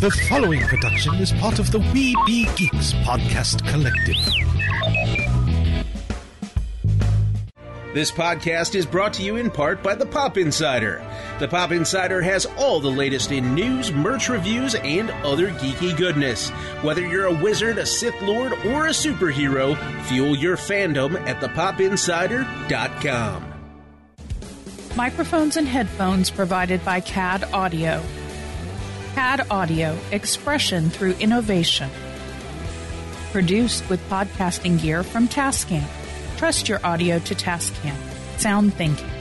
The following production is part of the We Be Geeks podcast collective. This podcast is brought to you in part by the Pop Insider. The Pop Insider has all the latest in news, merch reviews, and other geeky goodness. Whether you're a wizard, a Sith Lord, or a superhero, fuel your fandom at thepopinsider.com. Microphones and headphones provided by CAD Audio. CAD Audio, expression through innovation. Produced with podcasting gear from Tascam. Trust your audio to Tascam. Sound thinking.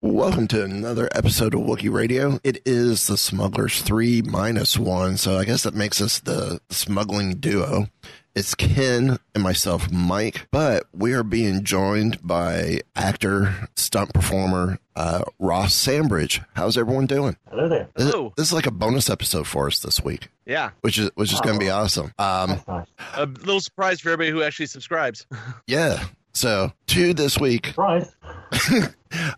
Welcome to another episode of Wookiee Radio. It is the Smugglers 3 minus 1, so I guess that makes us the smuggling duo. It's Ken and myself, Mike, but we are being joined by actor, stunt performer, uh, Ross Sambridge. How's everyone doing? Hello there. This, Hello. this is like a bonus episode for us this week, Yeah, which is which is going to be awesome. Um, nice. a little surprise for everybody who actually subscribes. yeah. So two this week. Surprise.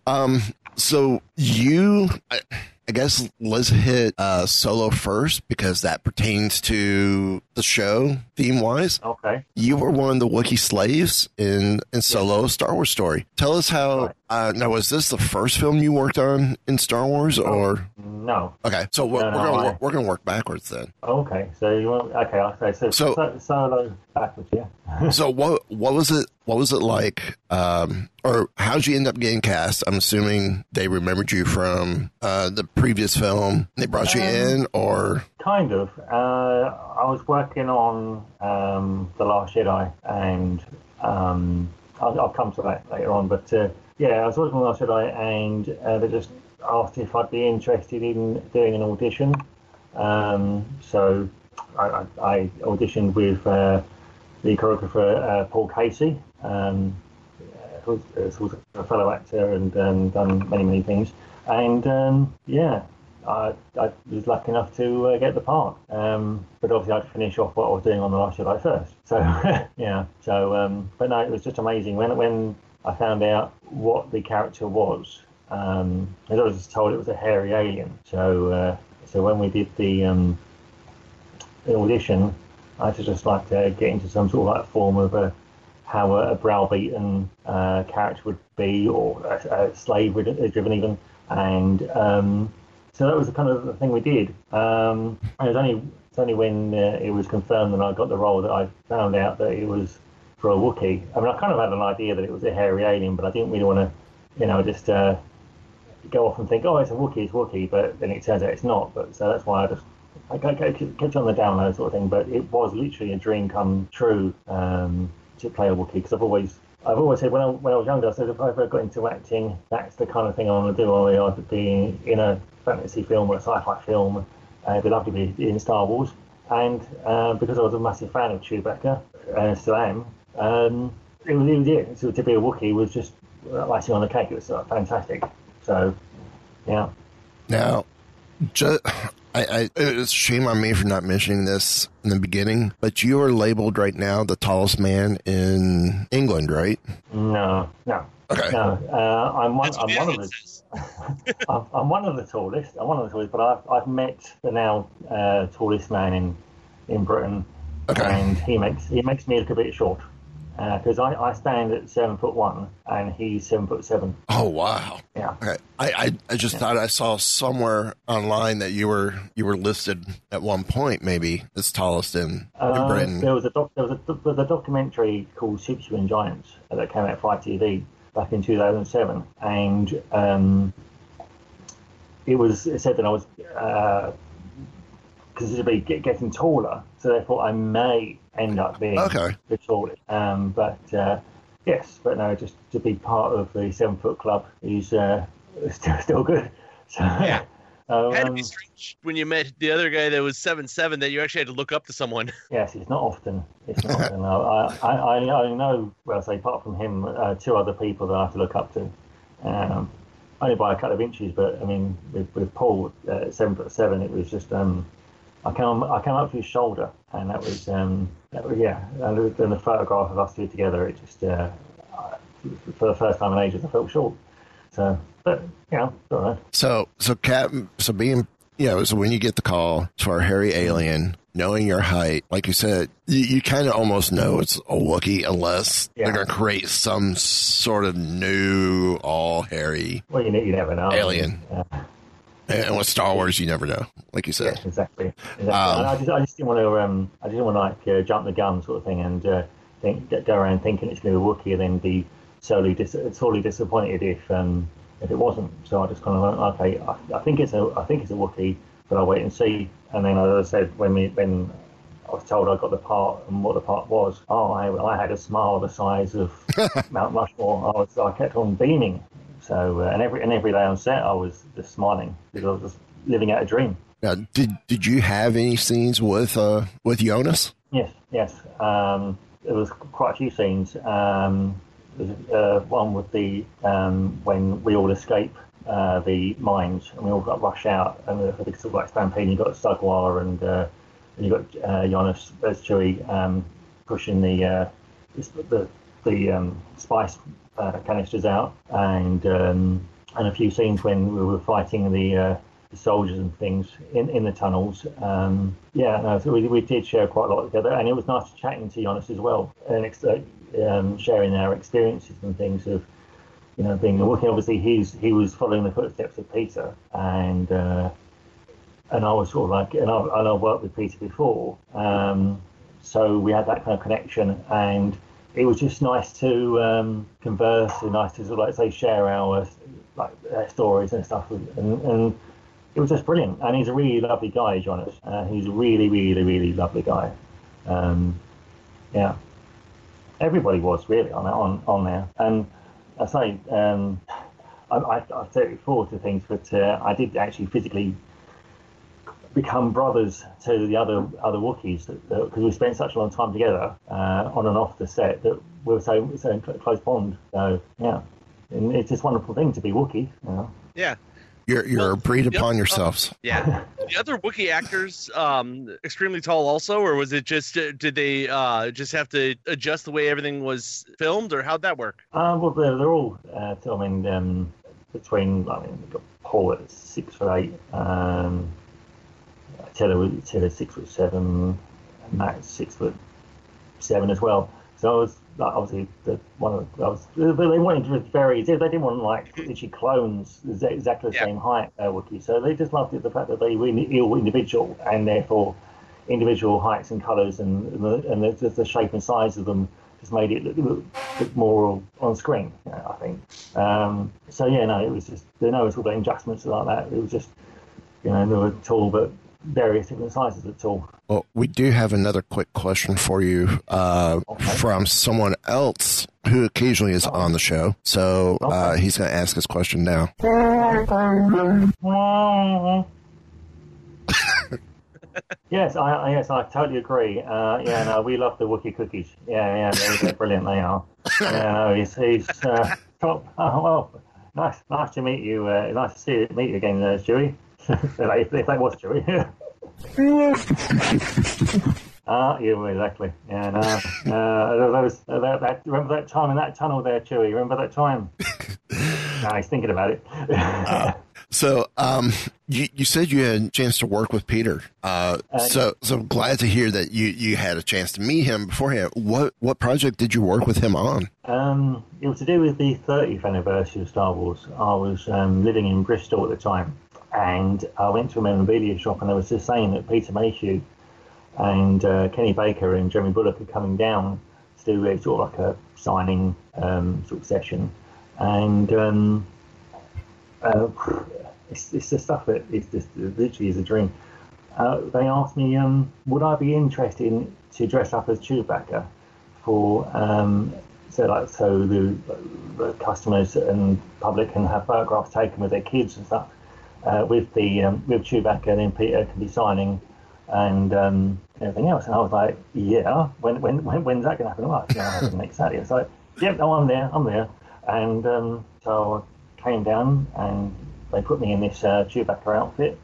Um, so you, I, I guess let's hit uh, solo first because that pertains to the show theme wise. Okay. You were one of the Wookiee slaves in in Solo: Star Wars Story. Tell us how. Right. Uh, now, was this the first film you worked on in Star Wars, or No. okay? So we're, No, we're no, gonna I- work, we're gonna work backwards then. Okay. So you want? Okay. Okay. So, So- so solo backwards. Yeah. So what what was it? What was it like? Um, or how'd you end up getting cast? I'm assuming they remembered you from uh, the previous film. They brought you Um, in, or kind of. Uh, I was working on um, the Last Jedi, and um, I'll, I'll come to that later on. But uh, yeah, I was working on the Last Jedi, and uh, they just asked if I'd be interested in doing an audition. Um, so I, I, I auditioned with uh, the choreographer uh, Paul Kasey, um, who's, a fellow actor and um, done many many things. And um, yeah, I, I was lucky enough to uh, get the part. Um, but obviously, I'd finish off what I was doing on the Last Jedi first. So yeah, so um, but no, it was just amazing when when I found out what the character was. Um, I was just told it was a hairy alien. So uh, so when we did the um, the audition, I had to just like uh, get into some sort of like form of a how a, a browbeaten uh, character would be, or a, a slave uh, driven even, and um, so that was the kind of the thing we did. Um, and it was only it's only when uh, it was confirmed that I got the role that I found out that it was for a Wookiee. I mean, I kind of had an idea that it was a hairy alien, but I didn't really want to, you know, just uh, go off and think, oh, it's a Wookiee, it's Wookiee, but then it turns out it's not. But so that's why I just I on the download sort of thing. But it was literally a dream come true um, to play a Wookiee because I've always I've always said when I, when I was younger, I said if I ever got into acting, that's the kind of thing I want to do. I either be in a fantasy film or a sci-fi film. Uh, it'd be lovely to be in Star Wars. And uh, because I was a massive fan of Chewbacca, and still am, um, it was, it was it. So to be a Wookiee was just icing on the cake. It was uh, fantastic. So, yeah. now, just. I, I, it's a shame on me for not mentioning this in the beginning, but you are labeled right now the tallest man in England, right? No, no. Okay. No, uh, I'm one. I'm one of the. I'm, I'm one of the tallest. I'm one of the tallest, but I've, I've met the now uh, tallest man in in Britain, Okay. and he makes he makes me look a bit short because I, I stand at seven foot one and he's seven foot seven. Oh wow. Yeah. Okay. I, I, I just thought I saw somewhere online that you were you were listed at one point maybe as tallest in, in Uh, Britain. there was a doc, there was a, there was a documentary called Superhuman Giants that came out for ITV, back in 2007, and um, it was it said that I was uh, considerably get, getting taller, so therefore I may end up being Okay. the tallest. Um, but uh, yes, but no, just to be part of the seven foot club is uh, still still good. So, Yeah. So, Had to um, be strange when you met the other guy that was seven seven that you actually had to look up to someone. Yes, it's not often. It's not often. I, I, I, know, well, I say apart from him, uh, two other people that I have to look up to. Um, only by a couple of inches, but I mean, with, with Paul uh, seven foot seven, it was just um, I came I came up to his shoulder, and that was um, that was yeah. And then the photograph of us two together, it just uh, for the first time in ages, I felt short. So, but you know, it's all right. So, so Cap, so being, you know, so when you get the call to our hairy alien, knowing your height, like you said, you, you kind of almost know it's a Wookiee unless Yeah. they're going to create some sort of new, all hairy. Well, you, ne- you never know. Alien. Uh, And with Star Wars, you never know, like you said. Yeah, exactly. exactly. Um, I just, I just didn't want to, um, I didn't want to like uh, jump the gun sort of thing and uh, think, go around thinking it's going to be a Wookiee and then be sorely, dis- sorely disappointed if, um, if it wasn't. So I just kind of went, okay, I, I think it's a, I think it's a Wookiee, but I'll wait and see. And then, as I said, when we, when I was told I got the part and what the part was, oh, I, I had a smile the size of Mount Rushmore. I was, I kept on beaming. So, uh, and every and every day on set, I was just smiling because I was just living out a dream. Now, did did you have any scenes with uh with Joonas? Yes, yes. Um, there was quite a few scenes. Um, uh, one with the um, when we all escape uh, the mines and we all got rush out and think it's sort of like Stampede. You got Stugwar and uh, and you've got uh, as Chewie um, pushing the uh, the the um, spice uh, canisters out and um, and a few scenes when we were fighting the uh, the soldiers and things in, in the tunnels. Um, yeah, no, so we, we did share quite a lot together, and it was nice chatting to Joonas as well, and ex- uh, um, sharing our experiences and things of, you know, being working. Obviously, he's he was following the footsteps of Peter, and uh, and I was sort of like, and I and I worked with Peter before, um, so we had that kind of connection, and it was just nice to um, converse and nice to sort of like say share our like stories and stuff, and, and it was just brilliant. And he's a really lovely guy, Joonas. Uh, he's a really, really, really lovely guy. Um, yeah, everybody was really on on on there. And I say, um, I, I've said it before to things, but uh, I did actually physically become brothers to the other other Wookiees because we spent such a long time together uh, on and off the set that we were so so close bond. So yeah, and it's just wonderful thing to be Wookiee. You know? Yeah, You're you're Well, a breed yep. upon yourselves. yeah. the other Wookiee actors, um, extremely tall, also, or was it just uh, did they uh just have to adjust the way everything was filmed, or how'd that work? Uh, well, they're, they're all, uh, I mean, um, between, I mean, we've got Paul at six foot eight, um, Taylor, was- Taylor's six foot seven, and Matt's six foot seven as well. So I was, obviously, the, one of the, was, but they wanted to vary, they didn't want, like, literally clones exactly the Yeah. same height, uh, Wookiee. So they just loved it, the fact that they were all individual, and therefore individual heights and colours and, and, the, and the, the shape and size of them just made it look, look, more on screen, you know, I think. Um, so yeah, no, it was just there no sort of adjustments like that. It was just you know they were tall, but various different sizes of tall. Well, we do have another quick question for you uh, Okay. from someone else who occasionally is on the show. So uh, Okay. he's going to ask his question now. yes, I I- yes I totally agree. Uh, yeah, no, we love the Wookiee cookies. Yeah, yeah, they're, they're brilliant. They are. Yeah, no, he's he's uh, top. Oh, well, nice, nice to meet you. Uh, nice to see you, meet you again, uh, Stewie. If, if that was Stewie. Ah, yeah, exactly. Yeah, no. Uh, those, uh, that, that, remember that time in that tunnel there, Chewie? Remember that time? no, he's thinking about it. So um, you, you said you had a chance to work with Peter. Uh, Uh, so so glad to hear that you, you had a chance to meet him beforehand. What what project did you work with him on? Um, it was to do with the 30th anniversary of Star Wars. I was um, living in Bristol at the time, and I went to a memorabilia shop, and they was just saying that Peter Mayhew and uh, Kenny Baker and Jeremy Bulloch are coming down to do a, sort of like a signing um, sort of session. and um, uh, it's, it's the stuff that is just literally is a dream. Uh, they asked me, um, would I be interested in, to dress up as Chewbacca for um, so like so the, the customers and public can have photographs taken with their kids and stuff uh, with the um, with Chewbacca, and then Peter can be signing and um, everything else. And I was like, yeah, when when, when when's that going to happen? Well, it's going to happen next Saturday. Yep, no, I'm there, I'm there. And um, so I came down and they put me in this uh, Chewbacca outfit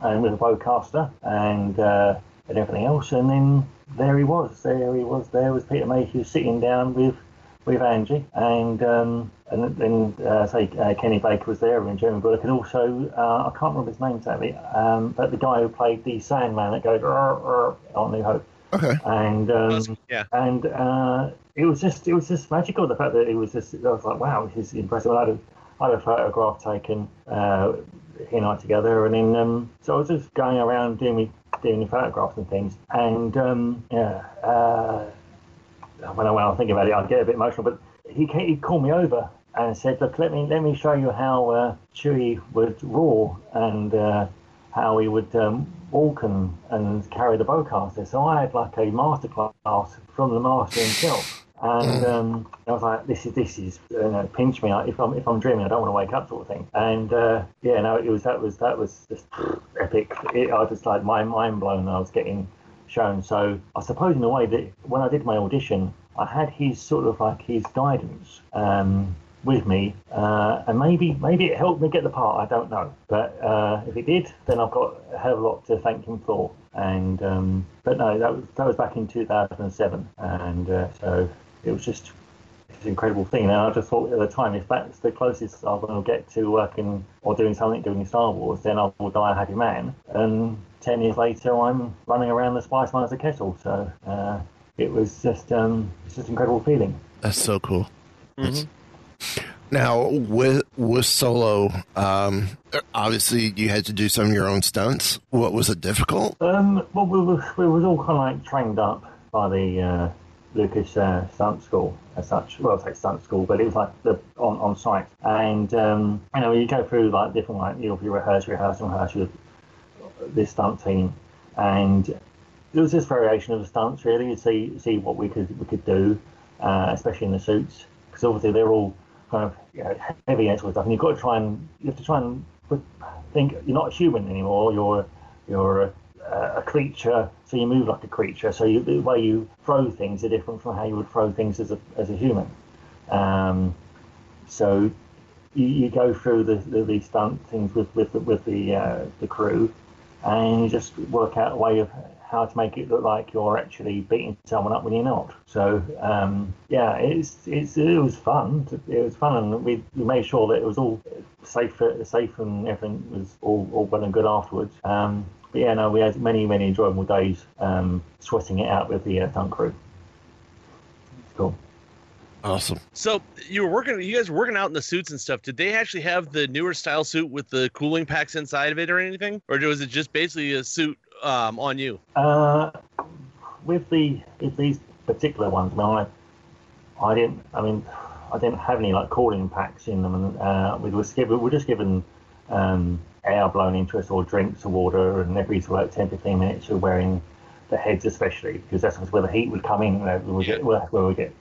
and with a bowcaster and uh, and everything else. And then there he was. There he was. There was Peter Mayhew sitting down with with Angie, and um, and then uh, say uh, Kenny Baker was there, and Jeremy Bulloch, and also uh, I can't remember his name sadly, um, but the guy who played the Sandman that goes "Arr, arr," on New Hope, Okay. and um, yeah. and uh, it was just it was just magical. The fact that it was just I was like, wow, this is impressive. I had a, I had a photograph taken. Uh, he and I together, and then um, so I was just going around doing me doing the photographs and things, and um, yeah, uh, when I when I think about it, I get a bit emotional. But he came, he called me over and said, "Look, let me let me show you how uh, Chewie would roar and uh, how he would um, walk and, and carry the bowcaster." So I had like a masterclass from the master himself. And um, I was like, "This is this is you know, pinch me. If I'm if I'm dreaming, I don't want to wake up, sort of thing." And uh, yeah, no, it was that was that was just epic. It, I was just like my mind blown. I was getting shown. So I suppose in a way that when I did my audition, I had his sort of like his guidance um, with me, uh, and maybe maybe it helped me get the part. I don't know, but uh, if it did, then I've got a hell of a lot to thank him for. And um, but no, that was that was back in 2007, and uh, so it was just an incredible thing. And I just thought at the time, if that's the closest I'm going to get to working or doing something doing Star Wars, then I will die a happy man. And ten years later, I'm running around the Spice Mine as a kettle. So uh, it was just um, it's just an incredible feeling. That's so cool. That's- Now with with Solo, um, obviously you had to do some of your own stunts. What was it difficult? Um, well, we were, we was all kind of like trained up by the uh, Lucas uh, stunt school as such. Well, I say stunt school, but it was like the on, on site. And um, you know, you go through like different like you'll be rehearse, rehearse, and rehearse with this stunt team, and it was just variation of the stunts really. To see see what we could we could do, uh, especially in the suits, because obviously they're all kind of you know, heavy and sort of stuff, and you've got to try and you have to try and think you're not a human anymore. You're you're a, a creature, so you move like a creature. So you, the way you throw things are different from how you would throw things as a as a human. Um, so you, you go through the, the these stunt things with with the, with the uh, the crew, and you just work out a way of how to make it look like you're actually beating someone up when you're not. So um, yeah, it's, it's it was fun. It was fun, and we, we made sure that it was all safe safe and everything was all, all well and good afterwards. Um, but yeah, no, we had many many enjoyable days um, sweating it out with the uh, stunt crew. Cool. Awesome. So you were working, you guys were working out in the suits and stuff. Did they actually have the newer style suit with the cooling packs inside of it or anything, or was it just basically a suit um, on you? Uh, with the with these particular ones, I, mean, I, I didn't. I mean, I didn't have any like cooling packs in them, and uh, we was given we were just given um, air blown into us or drinks or water, and every sort of like 10, 15 minutes you're wearing the heads, especially because that's where the heat would come in. Where we get where where we get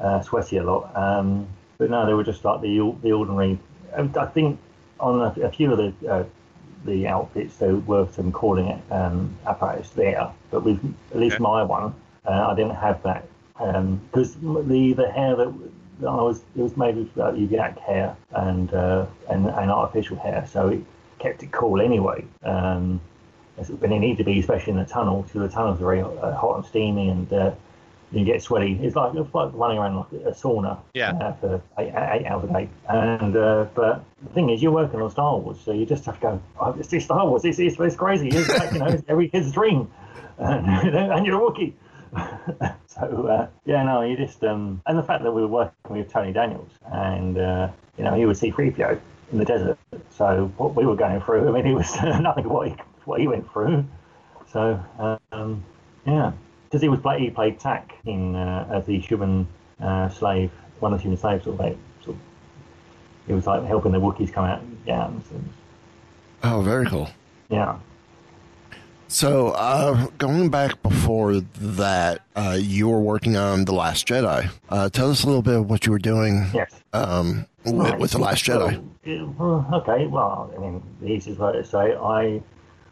uh, sweaty a lot. Um, but no, they were just like the the ordinary. I think on a, a few of the uh, the outfits there were some cooling um, apparatus there, but with at least Okay. my one, uh, I didn't have that because the the hair that I was it was made with uh, yak hair and, uh, and and artificial hair, so it kept it cool anyway. Um, as- but it needed to be, especially in the tunnel, because the tunnels are very uh, hot and steamy, and uh, you get sweaty. It's like it's like running around like a sauna Yeah. uh, for eight, eight hours a day. And uh, but the thing is, you're working on Star Wars, so you just have to go. Oh, it's, it's Star Wars. It's, it's, it's crazy. It's like, you know, it's every kid's dream, and, and you're a Wookiee. so uh, yeah, no, you just um, and the fact that we were working with Tony Daniels, and uh, you know, he was C-3PO in the desert. So what we were going through, I mean, it was nothing what he what he went through. So um, yeah, because he was play, he played Tak in uh, as the human uh, slave, one of the human slaves, sort of, like, sort of he was like helping the Wookiees come out and Oh, very cool. yeah. So, uh, going back before that, uh, you were working on The Last Jedi. Uh, tell us a little bit of what you were doing Yes. um, with, with The Last Jedi. Okay, well, I mean, the easiest way to say I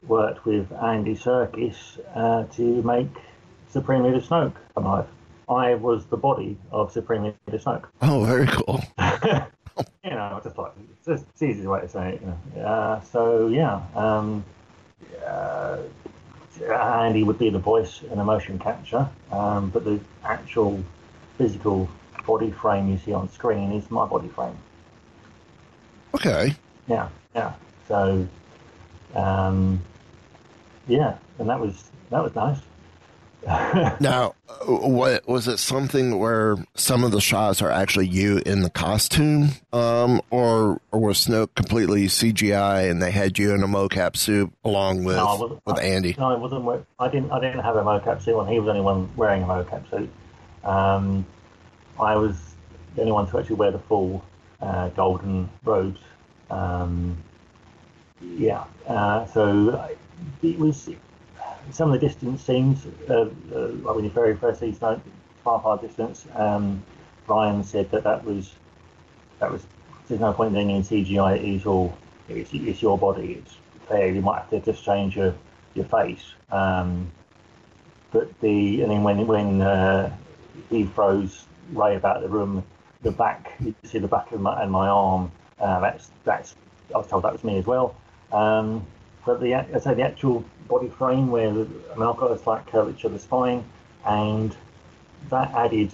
worked with Andy Serkis uh, to make Supreme Leader Snoke alive. I was the body of Supreme Leader Snoke. Oh, very cool. you know, just like it's, just, it's easiest way to say it. You know. uh, so yeah, um, uh, Andy would be the voice and the motion capture, um, but the actual physical body frame you see on screen is my body frame. Okay. Yeah, yeah. So, um, yeah, and that was that was nice. Now, what was it? Something where some of the shots are actually you in the costume, um, or or was Snoke completely CGI and they had you in a mocap suit along with No, with I- Andy? No, I wasn't. I didn't. I didn't have a mocap suit on. He was the only one wearing a mocap suit. Um, I was the only one to actually wear the full uh, golden robes. Um, yeah. Uh, so it was some of the distance scenes, uh, uh, like when you very first see Snoke, far, far distance. Um, Ryan said that that was that was. There's no point in doing in CGI. It is all. It's, it's your body. It's fair. You might have to just change your your face. Um, but the and then when when uh, he throws Rey about the room, the back you see the back of my and my arm. Uh, that's that's I was told that was me as well. Um, but the I say the actual body frame where the, I mean I've got a slight curvature of the spine, and that added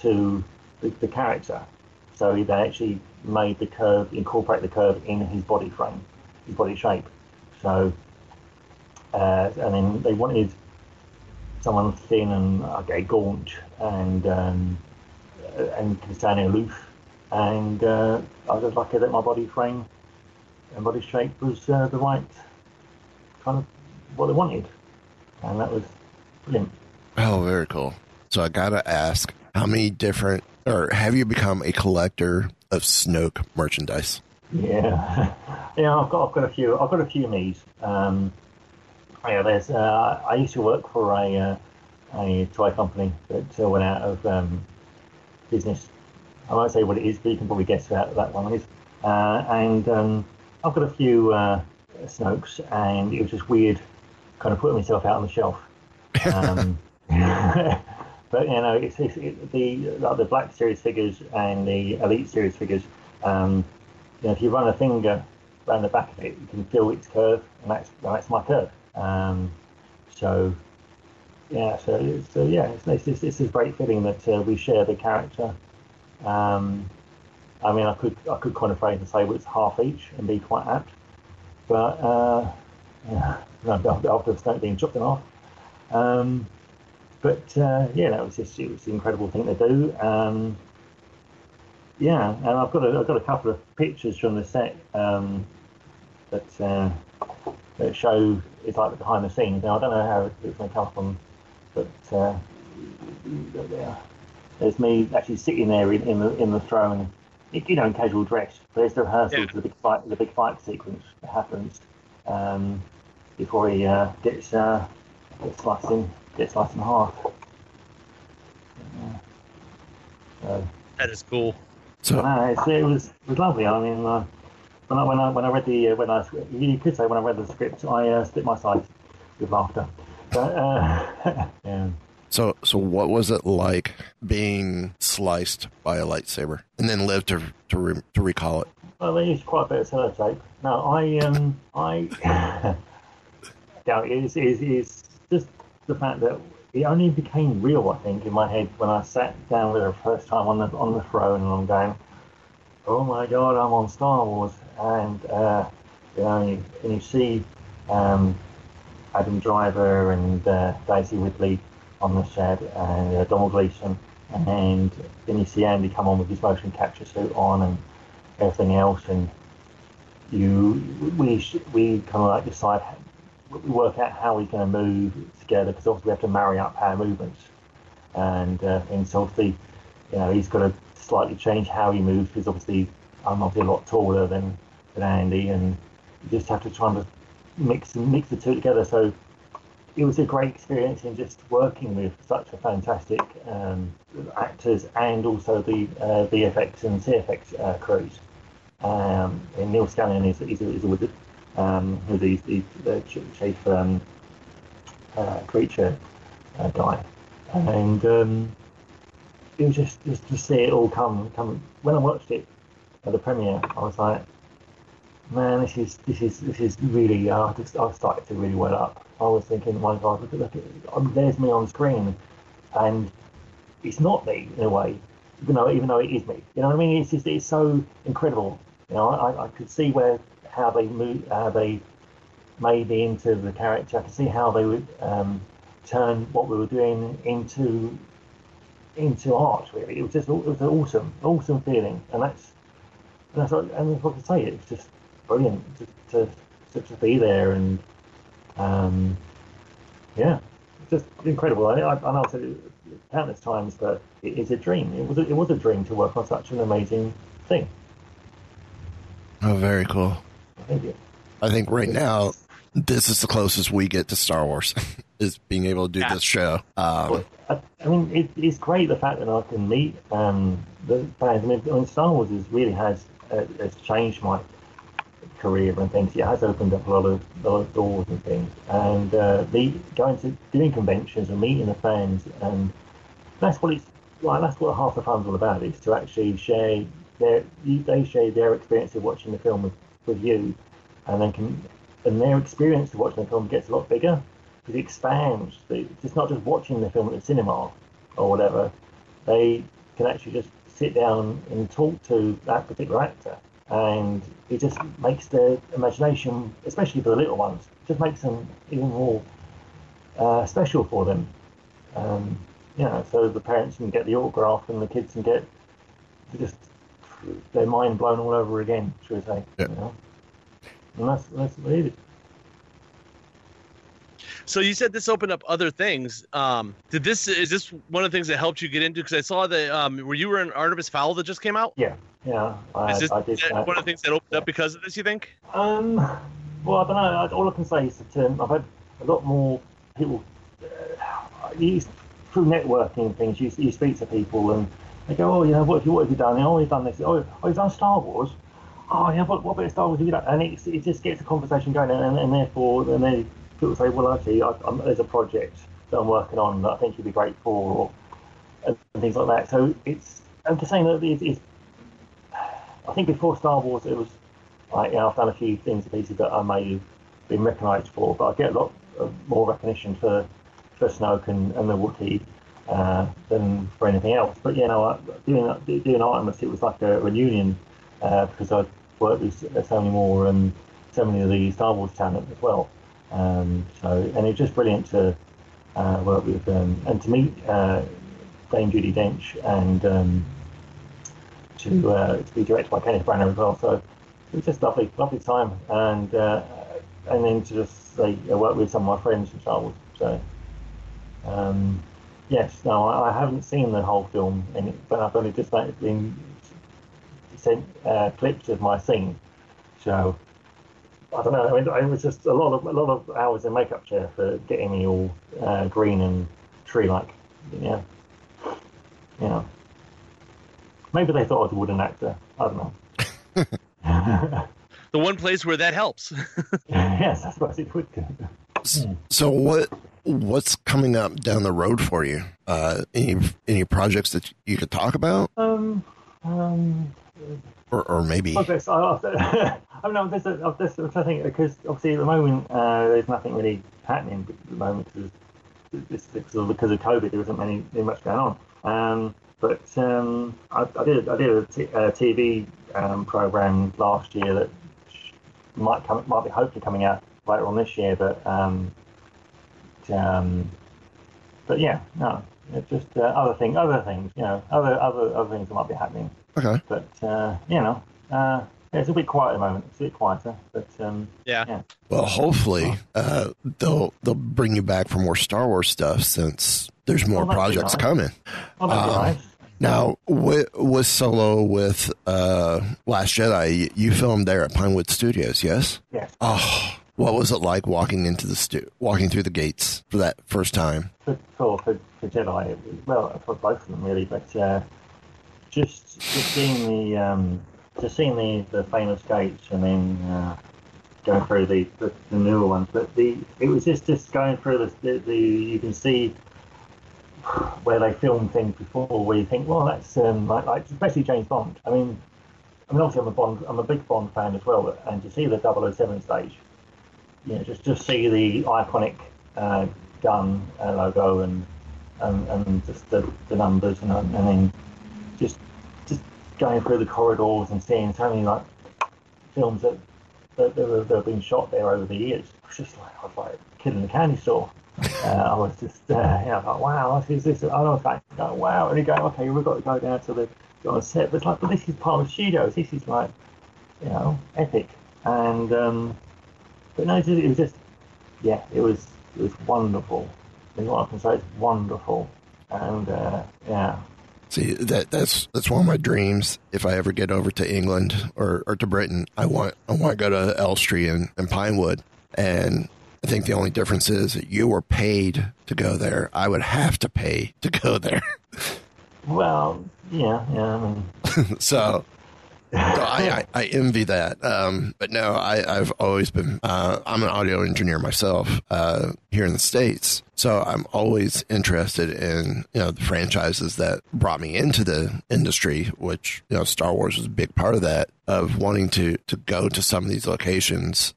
to the, the character. So they actually made the curve, incorporate the curve in his body frame, his body shape. So, uh, and then they wanted someone thin and okay, gaunt and um, and standing aloof. And uh, I was lucky that my body frame and body shape was uh, the right kind of what they wanted, and that was brilliant. Oh, very cool. So I gotta ask, how many different, or have you become a collector of Snoke merchandise? Yeah, yeah. I've got I've got a few. I've got a few me's. Um, yeah, there's. Uh, I used to work for a uh, a toy company that uh, went out of um, business. I won't say what it is, but you can probably guess that that one is. Uh, and um, I've got a few Snokes, and it was just weird, kind of putting myself out on the shelf. Um, but you know, it's, it's it, the like the Black Series figures and the Elite Series figures. Um, you know, if you run a finger around the back of it, you can feel its curve, and that's that's my curve. Um, so, yeah, so so yeah, it's, it's, it's, it's great feeling that uh, we share the character. Um, I mean, I could I could kind of phrase and say well, it's half each and be quite apt, but uh, yeah, after the snake being chopped half. Um, but uh, yeah, that was just it was an incredible thing to do. Um, yeah, and I've got a, I've got a couple of pictures from the set um, that uh, that show it's like behind the scenes. Now I don't know how it's going to come from, but uh, there's me actually sitting there in, in the in the throne, you know, in casual dress. There's the rehearsal Yeah. for the big fight, the big fight sequence that happens um, before he uh, gets uh, gets sliced in, gets sliced in half. Yeah. So. That is cool. So, No, it's, it was it was lovely. I mean, uh, when I when I when I read the uh, when I you could say when I read the script, I uh, split my sides with laughter. But uh, yeah, so, so what was it like being sliced by a lightsaber and then live to to re, to recall it? well, they quite a bit of sellotape. No, I um I yeah, it's, it's, it's just the fact that it only became real. I think in my head when I sat down with her first time on the on the throne, and I'm going, oh my god, I'm on Star Wars, and uh, you know, and you see um, Adam Driver and uh, Daisy Ridley on the set, and Domhnall Gleeson, and then you see Andy come on with his motion capture suit on and everything else, and you we we kind of like decide we work out how we're going to move together because obviously we have to marry up our movements, and uh, and so obviously you know he's got to slightly change how he moves because obviously I'm obviously a lot taller than, than Andy, and you just have to try and mix mix the two together. So it was a great experience in just working with such a fantastic um, actors and also the uh, VFX and CFX uh, crews. Um, and Neal Scanlan is, is, a, is a wizard, um, who's the, the, the chief um, uh, creature uh, guy, and um, it was just, just to see it all come come. When I watched it at the premiere, I was like, man, this is this is this is really. Uh, I started to really well up. I was thinking, my God, look at look um, there's me on screen, and it's not me in a way, even though even though it is me. You know what I mean? It's just it's so incredible. You know, I, I could see where how they move, how they made me into the character. I could see how they would um, turn what we were doing into into art. Really, it was just it was an awesome, awesome feeling, and that's and that's and what I say. It's just brilliant to to, to, to be there and um, yeah, it's just incredible. I, I, I know I've said it countless times, but it is a dream. It was a, it was a dream to work on such an amazing thing. Oh, very cool. Thank you. I think right now this is the closest we get to Star Wars is being able to do Yeah. this show. Um, I, I mean, it, it's great the fact that I can meet um, the fans. I mean, I mean, Star Wars has really has uh, has changed my career and things. It has opened up a lot of, a lot of doors and things. And uh, the going to doing conventions and meeting the fans, and that's what it's like. That's what half the fun's all about is to actually share their they share their experience of watching the film with, with you, and then can and their experience of watching the film gets a lot bigger because it expands. It's not just watching the film at the cinema or whatever. They can actually just sit down and talk to that particular actor, and it just makes their imagination, especially for the little ones, just makes them even more uh, special for them. Um, you know, so the parents can get the autograph and the kids can get just their mind blown all over again, should we say? Yeah. You know? And that's that's what it is. So you said this opened up other things. Um, did this is this one of the things that helped you get into? Because I saw that um, were you were in Artemis Fowl that just came out. Yeah, yeah. I, Is this I did is that that. one of the things that opened up because of this? You think? Um, well, I don't know. All I can say is that um, I've had a lot more people. Uh, you, through networking and things, you, you speak to people and they go, "Oh, you know, what have you, what have you done? Oh, you've done this. Oh, oh, you've done Star Wars. Oh, yeah. What, what about Star Wars have you done?" And it's, it just gets a conversation going, and, and therefore, then they people say, "Well, actually, I, I'm, there's a project that I'm working on that I think you'd be great for," or and things like that. So it's I'm just saying that it's, it's I think before Star Wars, it was like, you know, I've done a few things and pieces that I may have been recognised for, but I get a lot of more recognition for for Snoke and, and the Wookiee uh, than for anything else. But you know, I- doing doing Artemis, it was like a reunion uh, because I'd worked with so many more and so many of the Star Wars talent as well. Um, so and it's just brilliant to uh, work with them and to meet uh, Dame Judi Dench and um, to uh, to be directed by Kenneth Branagh as well. So it was just lovely, lovely time, and uh, and then to just say I work with some of my friends from Wars. So um, yes, no, I, I haven't seen the whole film, and it, but I've only just like, been sent uh, clips of my scene. So I don't know. I mean, it was just a lot of a lot of hours in makeup chair for getting me all uh, green and tree-like. Yeah, you know. Maybe they thought I was a wooden actor. I don't know. The one place where that helps. yes, I suppose it would. so what what's coming up down the road for you? Uh, any any projects that you could talk about, Um, um, or, or maybe I I, I, I don't know. There's a, I'm just I'm trying to think because obviously at the moment uh, there's nothing really happening at the moment because because of, because of COVID. There isn't many really much going on. Um, but um, I, I did I did a, t- a TV um, program last year that might come might be hopefully coming out later on this year. But um, um, but yeah, no, it's just uh, other thing, other things, you know, other other other things that might be happening. okay. But uh, you know, uh, yeah, it's a bit quiet at the moment. It's a bit quieter, but um, yeah. yeah, Well, hopefully uh, they'll they'll bring you back for more Star Wars stuff since there's more Oh, projects nice. coming. well, that'd be Um, nice. Now, with, with Solo with uh, Last Jedi, you filmed there at Pinewood Studios, yes? Yes. Oh, what was it like walking into the stu- walking through the gates for that first time? for for, for, for Jedi, it was- well, for both of them really, but uh, just just seeing the um, just seeing the, the famous gates and then uh, going through the, the, the newer ones, but the it was just just going through the, the, you can see where they filmed things before, where you think, well, that's um, like, like especially James Bond. I mean, I mean, obviously I'm a Bond, I'm a big Bond fan as well, and to see the 007 stage, you know, just just see the iconic uh, gun uh, logo and and, and just the, the numbers and, and then just going through the corridors and seeing so many like films that that, that, have, that have been shot there over the years. It was just like I was like a kid in a candy store. Uh, I was just uh, yeah, I like wow, this is this. I was like oh, wow, and you go okay, we've got to go down to the on set, but it's like but this is part of studios. This is like you know epic and. um but no, it was- it was just, yeah, it was it was wonderful. I think what I can say is wonderful, and uh, yeah, See that that's that's one of my dreams. If I ever get over to England or, or to Britain, I want I want to go to Elstree and, and Pinewood. And I think the only difference is that you were paid to go there. I would have to pay to go there. well, yeah, yeah. I mean, so, so I, I, I envy that. Um, but no, I, I've always been, uh, I'm an audio engineer myself, uh, here in the States. So I'm always interested in, you know, the franchises that brought me into the industry, which, you know, Star Wars was a big part of that, of wanting to, to go to some of these locations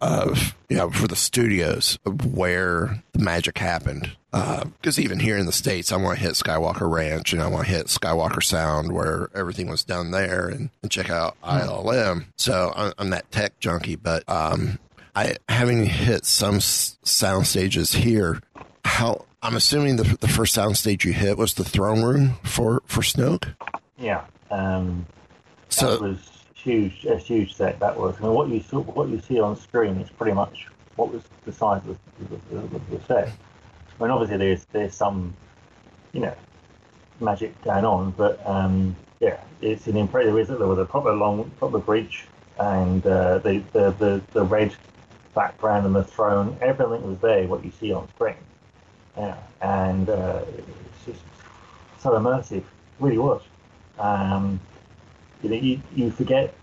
of, you know, for the studios of where the magic happened. Because even here in the States, I want to hit Skywalker Ranch and I want to hit Skywalker Sound where everything was done there and, and check out ILM. So I'm, I'm that tech junkie, but um, I having hit some s- sound stages here, how I'm assuming the, the first sound stage you hit was the throne room for, for Snoke. yeah. Um, that was huge, a huge set. That was. I mean, what you saw, what you see on screen is pretty much what was the size of the, the, the, the set. I mean, obviously there's there's some, you know, magic going on, but um, yeah, it's an impressive. Was, there was a proper long, proper bridge, and uh, the, the the the red background and the throne, everything was there. What you see on screen, yeah, and uh, it's just so immersive. Really was. Um, you know, you, you forget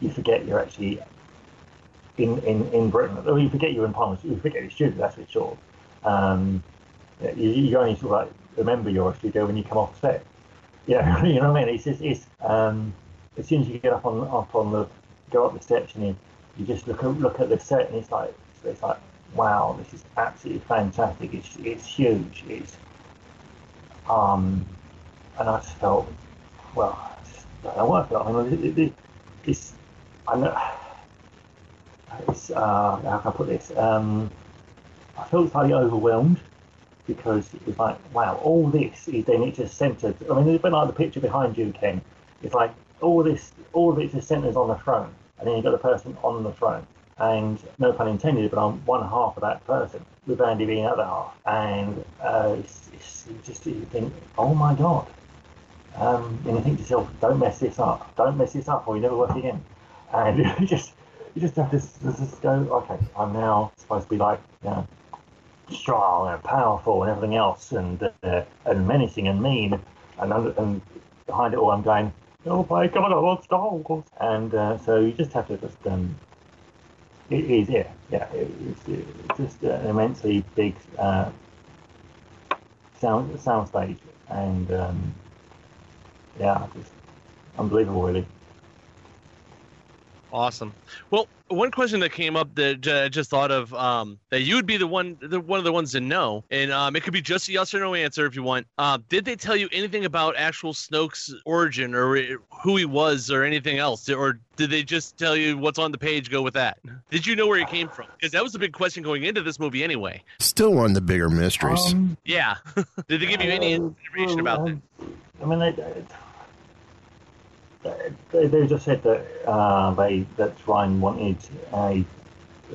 you forget you're actually in, in, in Britain. Or you forget you're in Parliament. You forget you're a student. That's for sure. Um, you, you only sort of like remember you're a studio when you come off set. Yeah, you know what I mean. It's just it's um, as soon as you get up on up on the go up the steps and you, you just look at look at the set and it's like it's like wow, this is absolutely fantastic. It's it's huge. It's um, and I just felt well, I just don't know what I felt. I mean, it, it, it's I know it's uh, how can I put this? Um, I felt slightly overwhelmed because it was like, wow, all this is then it just centered. I mean, it's been like the picture behind you, Ken. It's like all this, all of it just centers on the throne, and then you've got the person on the throne. And no pun intended, but I'm one half of that person, with Andy being the other half. And uh, it's, it's just you think, oh my god. Um, and you think to yourself, don't mess this up, don't mess this up, or you never work again. And you just you just have to just go, okay, I'm now supposed to be like, you know, strong and powerful and everything else, and uh, and menacing and mean, and and behind it all, I'm going, oh my god, I want Star Wars, and uh, so you just have to just um, it is yeah, yeah, it's, it's just an immensely big uh, sound sound stage, and um, yeah, just unbelievable, really. Awesome. Well, one question that came up that j- I just thought of um, that you would be the one, the, one of the ones to know, and um, it could be just a yes or no answer if you want. Uh, did they tell you anything about actual Snoke's origin or uh, who he was or anything else, or did they just tell you what's on the page? Go with that. Did you know where he came from? Because that was a big question going into this movie anyway. still one of the bigger mysteries. Um, Yeah. did they give you any Uh, information about that? I mean, they, they, they just said that uh, they that Ryan wanted a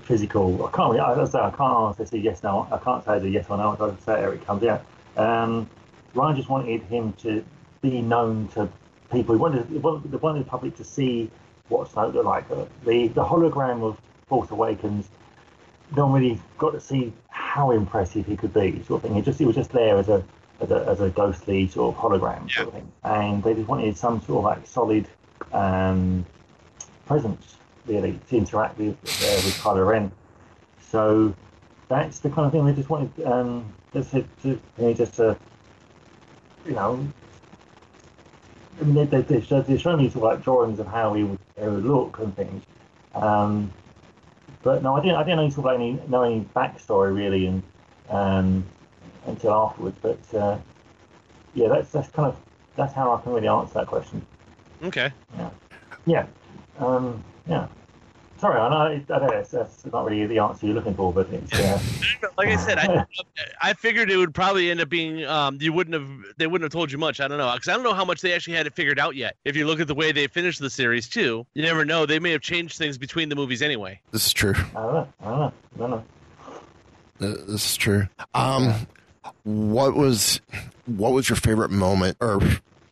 physical. I can't. really- I, I can't honestly say yes no. I can't say the yes or no. I say it comes out. Um, Ryan just wanted him to be known to people. He wanted, he wanted, wanted the public to see what Snoke looked like. Uh, The the hologram of Force Awakens, no one really got to see how impressive he could be, sort of thing. He just he was just there as a as a, as a ghostly sort of hologram sort of thing, and they just wanted some sort of like solid um, presence really to interact with uh, with Kylo Ren. So that's the kind of thing they just wanted. Um, just to, to you know, just to you know. I mean, they, they, they, showed, they showed me sort of like drawings of how he would, he would look and things. Um, but no, I didn't. I didn't know sort of any know any backstory really, and um, until afterwards. But uh, yeah, that's that's kind of that's how I can really answer that question. Okay. Yeah, um, yeah. Sorry, I know, I know that's, that's not really the answer you're looking for, but it's uh, Like I said, I, I figured it would probably end up being um, you wouldn't have they wouldn't have told you much. I don't know because I don't know how much they actually had it figured out yet. If you look at the way they finished the series too, you never know. They may have changed things between the movies anyway. This is true. I don't know. I don't know. I don't know. This is true. Um, what was what was your favorite moment, or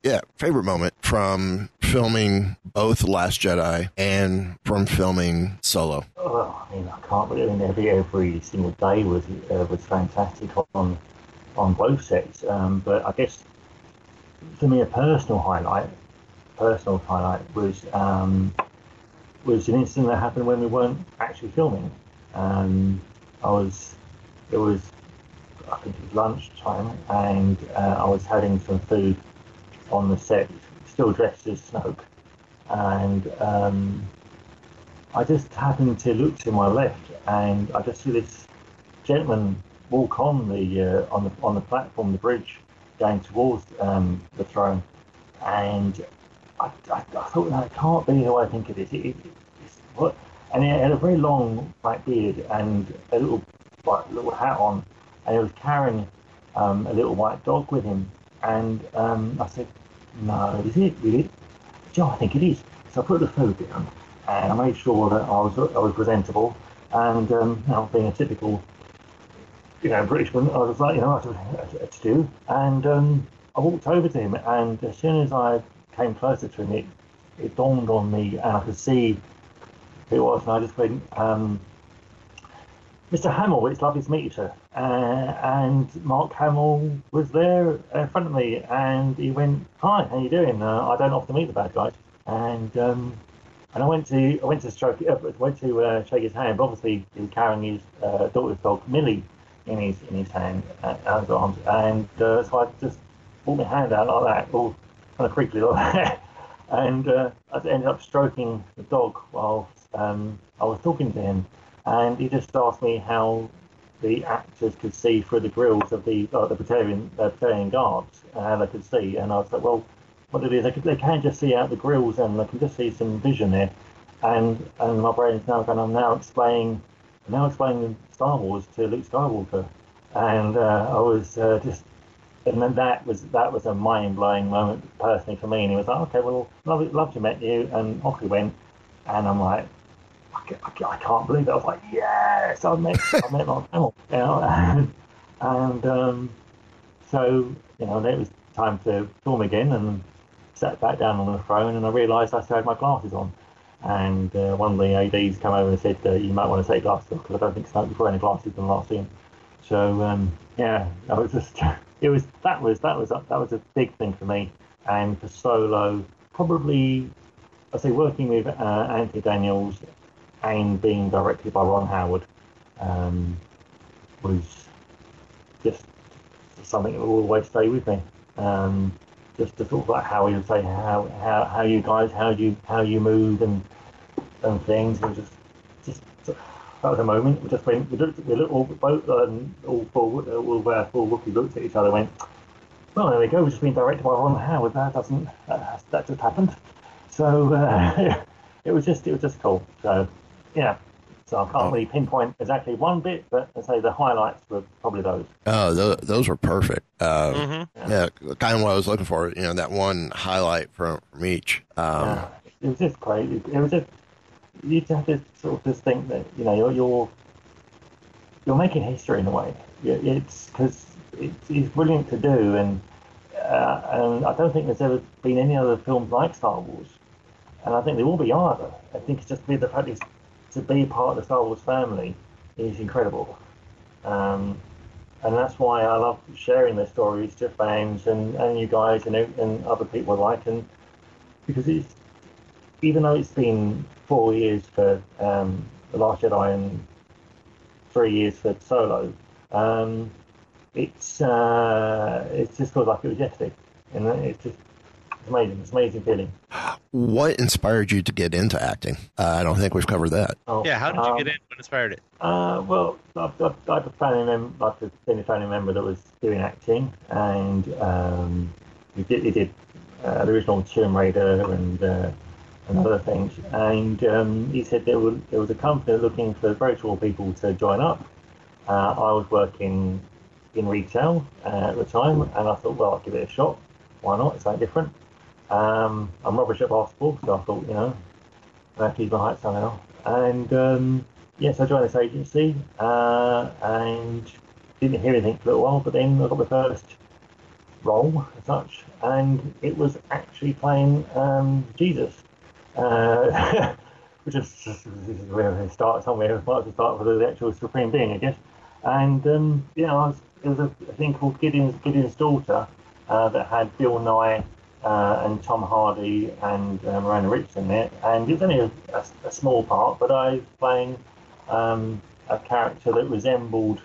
yeah, favorite moment from filming both Last Jedi and from filming Solo? Oh, I mean, I can't believe. I mean, every every single day was uh, was fantastic on on both sets. Um, but I guess for me, a personal highlight, personal highlight was um, was an incident that happened when we weren't actually filming. Um, I was it was I think it was lunchtime, and uh, I was having some food on the set, still dressed as Snoke, and um, I just happened to look to my left, and I just see this gentleman walk on the uh, on the on the platform, the bridge, going towards um, the throne, and I, I, I thought, it can't be who I think it is. It, it, it's, what? And he had a very long black beard and a little like, little hat on, and he was carrying um, a little white dog with him. And um, I said, no, is it really? Joe, I think it is. So I put the food down and I made sure that I was I was presentable and um, being a typical you know Britishman, I was like, you know, what to, to do. And um, I walked over to him, and as soon as I came closer to him, it, it dawned on me, and I could see who it was, and I just went, um, Mr. Hamill, it's lovely to meet you, sir. Uh, and Mark Hamill was there in front of me, and he went, "Hi, how you doing? Uh, I don't often meet the bad guys." And um, and I went to I went to stroke uh, went to uh, shake his hand. But obviously, he was carrying his uh, daughter's dog Millie in his in his hand, uh, and his arms, and uh, so I just put my hand out like that, all kind of creepily like that, and uh, I ended up stroking the dog while um, I was talking to him, and he just asked me how the actors could see through the grills of the uh, the Praetorian uh, guards, uh, they could see, and I was like, well, what it is, they, could, they can just see out the grills, and they can just see some vision there, and and my brain's now going, I'm now explaining, now explaining Star Wars to Luke Skywalker, and uh, I was uh, just. And then that was that was a mind blowing moment personally for me. And he was like, "Okay, well, love, love to meet you." And off we went. And I'm like, I, I, can't believe it. I was like, yes, I met, I met Mark Hamill. You know, and, and um, so, you know, it was time to film again and sat back down on the throne and I realised I still had my glasses on. And uh, one of the ADs came over and said, uh, you might want to take glasses off because I don't think Snoke was wearing glasses in the last scene. So, um, yeah, I was just, it was, that was, that was, that was a big thing for me. And for Solo, probably I say working with uh, Anthony Daniels and being directed by Ron Howard um, was just something that will always stay with me. Um, just to talk about how would say how, how, how you guys how you how you move and and things. Was just just that was a moment. We just went. We looked. We looked all both um, all four all uh, four rookies looked at each other. and Went. Well, there we go. We've just been directed by Ron Howard. That doesn't. That, that just happened. So uh, it was just it was just cool. So yeah. So I can't really pinpoint exactly one bit, but I'd say the highlights were probably those. Oh, those, those were perfect. Uh, Mm-hmm. Yeah, kind of what I was looking for. You know, that one highlight from from each. Um, Yeah. It was just great. It, it was just you just have to sort of just think that you know you're you're, you're making history in a way. It's because it's, it's brilliant to do, and uh, and I don't think there's ever been any other films like Star Wars, and I think there will be either. I think it's just the fact is to be part of the Star Wars family is incredible, um, and that's why I love sharing their stories to fans and, and you guys and and other people alike, and because it's even though it's been four years for um, the Last Jedi and three years for Solo. Um, it's uh, it just feels like it was yesterday, and it's just it's amazing. It's an amazing feeling. What inspired you to get into acting? Uh, I don't think we've covered that. Oh, Yeah, how did you um, get in? What inspired it? Uh, well, I've, I've, I've a family member, I've been a family member that was doing acting, and um, he did, he did uh, the original Tomb Raider and uh, and other things. And um, he said there was there was a company looking for virtual people to join up. Uh, I was working in retail uh, at the time, and I thought, well, I'll give it a shot. Why not? It's something different. Um, I'm rubbish at basketball, so I thought, you know, I have to use my height somehow. And um, yes, I joined this agency uh, and didn't hear anything for a little while, but then I got my first role as such, and it was actually playing um, Jesus, uh, which is where they start somewhere. As well start with the actual supreme being, I guess. And um, yeah, I was, it was a, a thing called Gideon's, Gideon's Daughter uh, that had Bill Nighy uh, and Tom Hardy and uh, Miranda Rich in it, and it was only a, a, a small part, but I was playing um, a character that resembled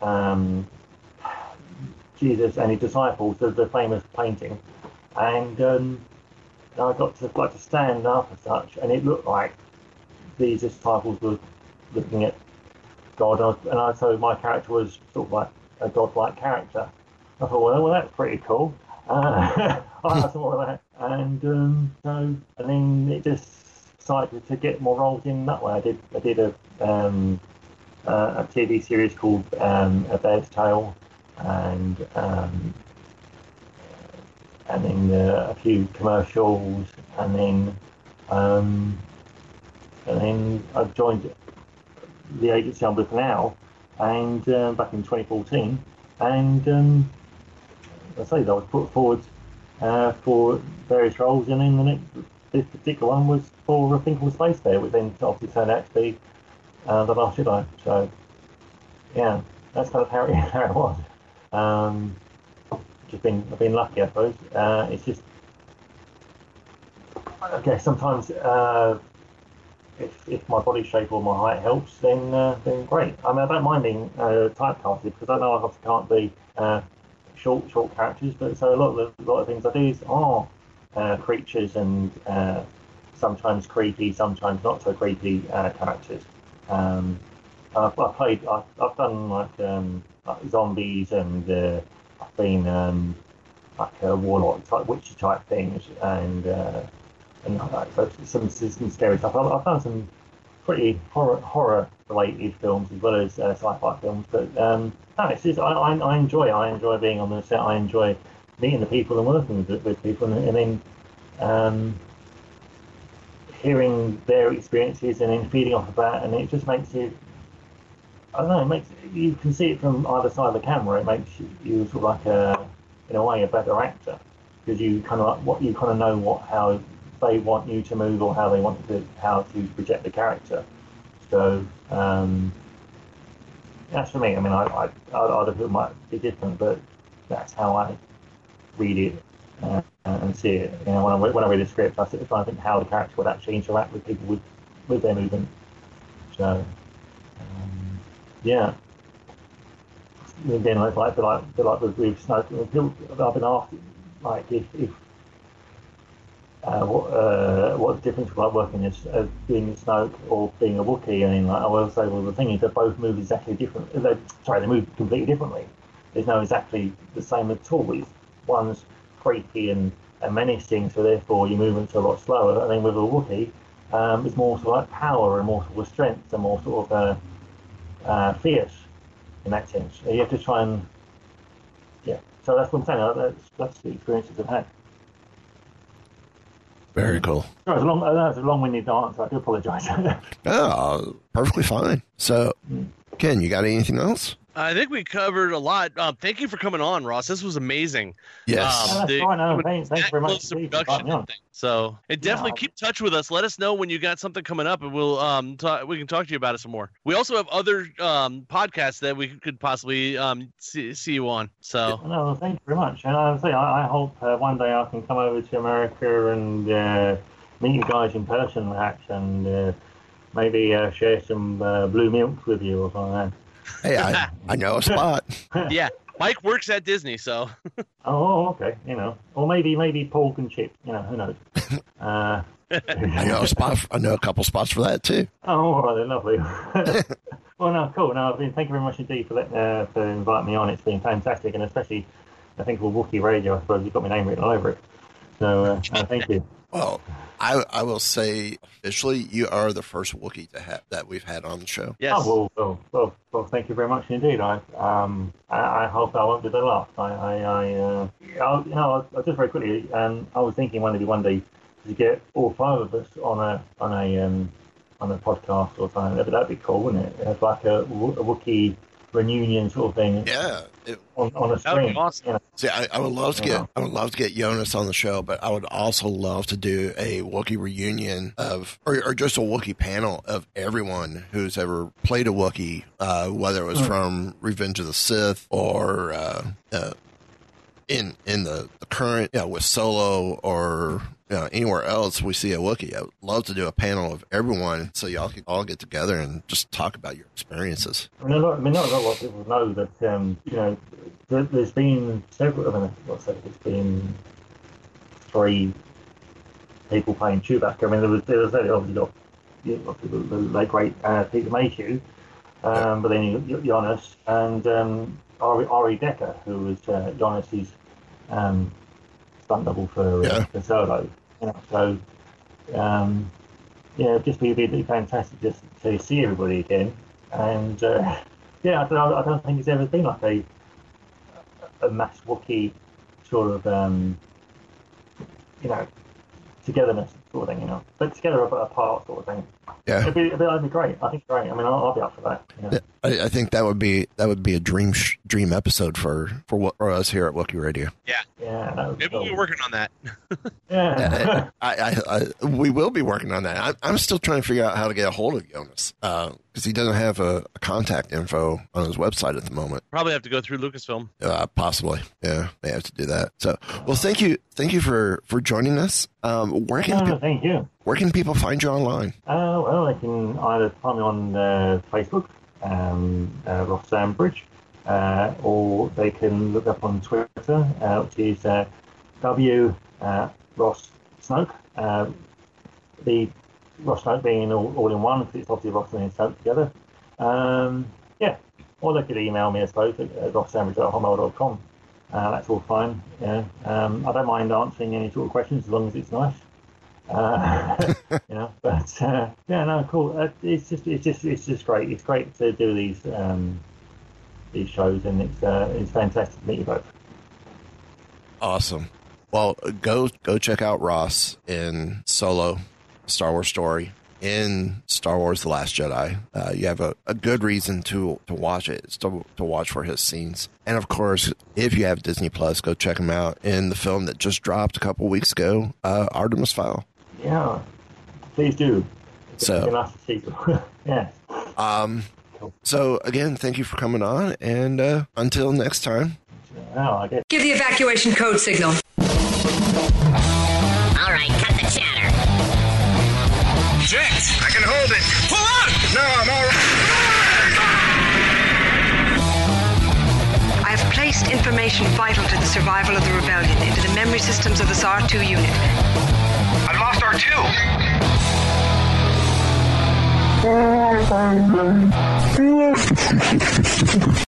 um, Jesus and his disciples, the, the famous painting, and um, I got to like to stand up as such, and it looked like these disciples were looking at God, and, I and I, so my character was sort of like a godlike character. I thought, well, well that's pretty cool. Uh, I more of that, and um, so and then it just started to get more roles in that way. I did I did a um, uh, a TV series called um, A Bear's Tale, and um, and then uh, a few commercials, and then um, and then I joined the agency I'm with now, and uh, back in 2014, and um, I say that was put forward uh, for various roles, and then the next, this particular one was for a thing called Space Bear, which then obviously turned out to be uh, the Last Jedi. So yeah, that's kind of how it, how it was. Um, just been I've been lucky, I suppose. Uh, it's just okay. Sometimes uh, if, if my body shape or my height helps, then uh, then great. I mean, I don't mind being uh, typecasted because I know I obviously can't be uh, short short characters, but so a lot of the, a lot of things I do is are uh, creatures and uh, sometimes creepy, sometimes not so creepy uh, characters. Um, I've, I've played, I've, I've done like, um, like zombies and uh, I've been um, like a warlock type, witchy type things, and uh, and like, so some some scary stuff. I've, I've done some pretty horror horror related films as well as uh, sci-fi films, but um, no, it's just I, I, I enjoy. I enjoy being on the set. I enjoy meeting the people and working with, with people, and, and then um, hearing their experiences and then feeding off of that, and it just makes you. I don't know. It makes you can see it from either side of the camera. It makes you, sort of like a, in a way, a better actor because you kind of like what you kind of know what how they want you to move or how they want to how to project the character. So um, that's for me. I mean, I, I, other people might be different, but that's how I read it uh, and see it. You know, when I, when I read the script, I sit to think how the character would actually interact with people with, with their movement. So, um, yeah. Again, like, like, like, like with, with I've been asked, like, if, if uh, what, uh, what the difference like working as uh, being a Snoke or being a Wookiee? I mean, like, I will say, well, the thing is, they both move exactly different. They, sorry, they move completely differently. There's no exactly the same at all. It's, one's creepy and, and menacing, so therefore your movements are a lot slower. And then with a Wookiee, um, it's more sort of like power and more sort of strength and more sort of uh, uh, fierce in that sense. You have to try and yeah. So that's what I'm saying. That's, that's the experiences I've had. Very cool. Sorry, it's a long, I it's a long-winded answer. I do apologise. Oh, perfectly fine. So, mm. Ken, you got anything else? I think we covered a lot. Um, thank you for coming on, Ross. This was amazing. Yes. No, that's the- fine. No, thanks, thanks very much close to indeed for production inviting me on. and things. So, and definitely Yeah. keep touch with us. Let us know when you got something coming up, and we'll um ta- we can talk to you about it some more. We also have other um podcasts that we could possibly um see, see you on. So No, thank you very much. And I say, I, I hope uh, one day I can come over to America and uh, meet you guys in person, perhaps, and uh, maybe uh, share some uh, blue milk with you or something. Like. Hey, I, I know a spot. yeah, Mike works at Disney, so Oh, okay. You know, or maybe maybe Paul can chip. You know, who knows? uh, I know a spot. I know a couple spots for that too. Oh, all right, then, lovely. well, no, cool. No, I've been, thank you very much indeed for letting, uh, for inviting me on. It's been fantastic, and especially, I think for Wookiee Radio, I suppose you've got my name written all over it. So, uh, no, thank you. Well, I I will say officially, you are the first Wookiee to have that we've had on the show. yes. Oh, well, well, well, well, thank you very much indeed. I, um, I, I hope I won't be the last. I, I, I uh, I'll, you know, I'll, just very quickly. Um, I was thinking one day, one day, to get all five of us on a, on a, um, on a podcast or something. That'd, that'd be cool, wouldn't it? It's like a, Wo- a Wookiee reunion sort of thing Yeah. It, on, on a That would be screen. awesome. you know. see, I, I would love to get Yeah. I would love to get Joonas on the show, but I would also love to do a Wookiee reunion of, or, or just a Wookiee panel of everyone who's ever played a Wookiee, uh, whether it was from Revenge of the Sith or uh, uh, in in the, the current, you know, with Solo or you know, anywhere else we see a Wookiee. I would love to do a panel of everyone so y'all can all get together and just talk about your experiences. I mean, a lot, I mean, not a lot of people know that, um, you know, there, there's been several, I mean, what's that, there's been three people playing Chewbacca. I mean, there was, there was obviously got, you know, the, the late great uh, Peter Mayhew, um, but then you Joonas and um, Ari, Ari Decker, who was uh, Joonas's um, stunt double for, Yeah. uh, for Solo. You so, um, yeah, it'd just be, be fantastic just to see everybody again. And uh, yeah, I don't, I don't think it's ever been like a a mass Wookiee sort of um, you know togetherness sort of thing, you know, but together apart sort of thing. Yeah. It'd be, it'd be, that'd be great. I think great. I mean, I'll, I'll be up for that. You know? Yeah, I, I think that would be that would be a dream sh- dream episode for for, what, for us here at Wookiee Radio. Yeah, yeah. Maybe cool. we're working on that. Yeah. I, I, I we will be working on that. I, I'm still trying to figure out how to get a hold of Joonas because he doesn't have a, a contact info on his website at the moment. Probably have to go through Lucasfilm. Uh, possibly, yeah, they have to do that. So, well, thank you, thank you for for joining us. Um, where can no, pe- thank you. Where can people find you online? Uh, well, they can either find me on uh, Facebook, um, uh, Ross Sandbridge, uh, or they can look up on Twitter, uh, which is uh, W uh, Ross Snoke. The Ross Snoke being all, all in one, because it's obviously Ross and Snoke together. Um, yeah, or they could email me, I suppose, at uh, rosssandbridge.hotmail.com. Uh, that's all fine. Yeah, um, I don't mind answering any sort of questions as long as it's nice. Uh, you know, but uh, yeah, no, cool. Uh, it's just, it's just, it's just great. It's great to do these um, these shows, and it's uh, it's fantastic to meet you both. Awesome. Well, go go check out Ross in Solo, Star Wars story in Star Wars: The Last Jedi. Uh, you have a, a good reason to to watch it. To to watch for his scenes, and of course, if you have Disney Plus, go check him out in the film that just dropped a couple weeks ago, uh, Artemis Fowl. Yeah, please do. It's So- nice to see you. yeah. Um, so again, thank you for coming on, and uh, until next time. Oh, I guess. Give the evacuation code signal. All right, cut the chatter. Jax, I can hold it. Pull out! No, I'm all right. I have placed information vital to the survival of the rebellion into the memory systems of this R2 unit. I've lost R2.